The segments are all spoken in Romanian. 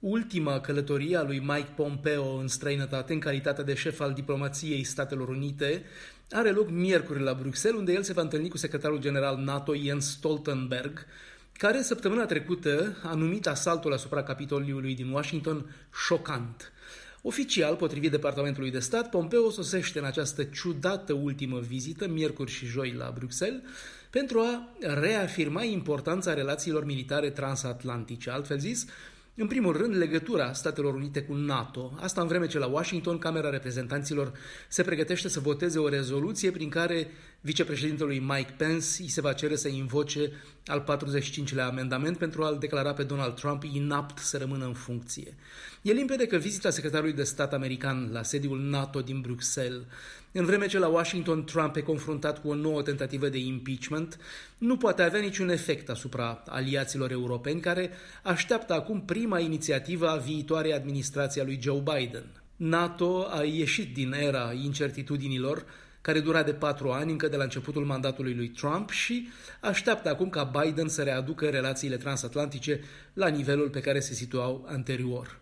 Ultima călătorie a lui Mike Pompeo în străinătate, în calitate de șef al diplomației Statelor Unite, are loc miercuri la Bruxelles, unde el se va întâlni cu secretarul general NATO Jens Stoltenberg, care săptămâna trecută a numit asaltul asupra Capitoliului din Washington șocant. Oficial, potrivit Departamentului de Stat, Pompeo sosește în această ciudată ultimă vizită, miercuri și joi la Bruxelles, pentru a reafirma importanța relațiilor militare transatlantice. Altfel zis, în primul rând, legătura Statelor Unite cu NATO. Asta în vreme ce la Washington, Camera Reprezentanților se pregătește să voteze o rezoluție prin care vicepreședintelui Mike Pence îi se va cere să invoce al 45-lea amendament pentru a-l declara pe Donald Trump inapt să rămână în funcție. E limpede că vizita secretarului de stat american la sediul NATO din Bruxelles, în vreme ce la Washington Trump e confruntat cu o nouă tentativă de impeachment, nu poate avea niciun efect asupra aliaților europeni care așteaptă acum prima inițiativă a viitoarei administrații a lui Joe Biden. NATO a ieșit din era incertitudinilor care dura de patru ani încă de la începutul mandatului lui Trump și așteaptă acum ca Biden să readucă relațiile transatlantice la nivelul pe care se situau anterior.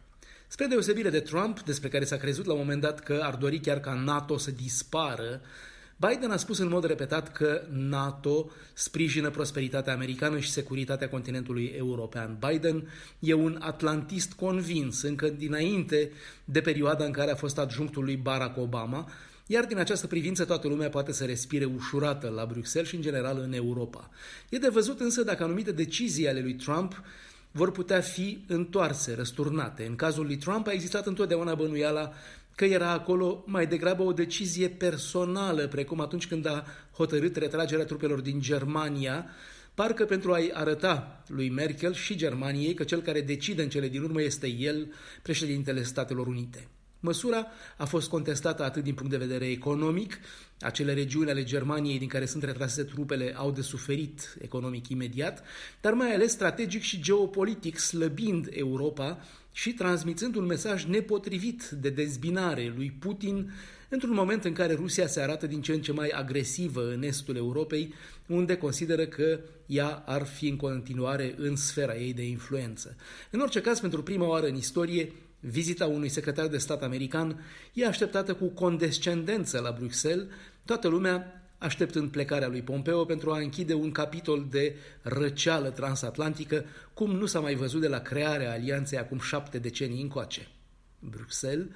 Spre deosebire de Trump, despre care s-a crezut la un moment dat că ar dori chiar ca NATO să dispară, Biden a spus în mod repetat că NATO sprijină prosperitatea americană și securitatea continentului european. Biden e un atlantist convins încă dinainte de perioada în care a fost adjunctul lui Barack Obama, iar din această privință toată lumea poate să respire ușurată la Bruxelles și în general în Europa. E de văzut însă dacă anumite decizii ale lui Trump vor putea fi întoarse, răsturnate. În cazul lui Trump a existat întotdeauna bănuiala că era acolo mai degrabă o decizie personală, precum atunci când a hotărât retragerea trupelor din Germania, parcă pentru a-i arăta lui Merkel și Germaniei că cel care decide în cele din urmă este el, președintele Statelor Unite. Măsura a fost contestată atât din punct de vedere economic, acele regiuni ale Germaniei din care sunt retrase trupele au de suferit economic imediat, dar mai ales strategic și geopolitic, slăbind Europa și transmițând un mesaj nepotrivit de dezbinare lui Putin într-un moment în care Rusia se arată din ce în ce mai agresivă în estul Europei, unde consideră că ea ar fi în continuare în sfera ei de influență. În orice caz, pentru prima oară în istorie, Vizita unui secretar de stat american e așteptată cu condescendență la Bruxelles, toată lumea așteptând plecarea lui Pompeo pentru a închide un capitol de răceală transatlantică, cum nu s-a mai văzut de la crearea alianței acum șapte decenii încoace. Bruxelles,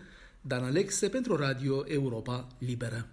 Dan Alexe pentru Radio Europa Liberă.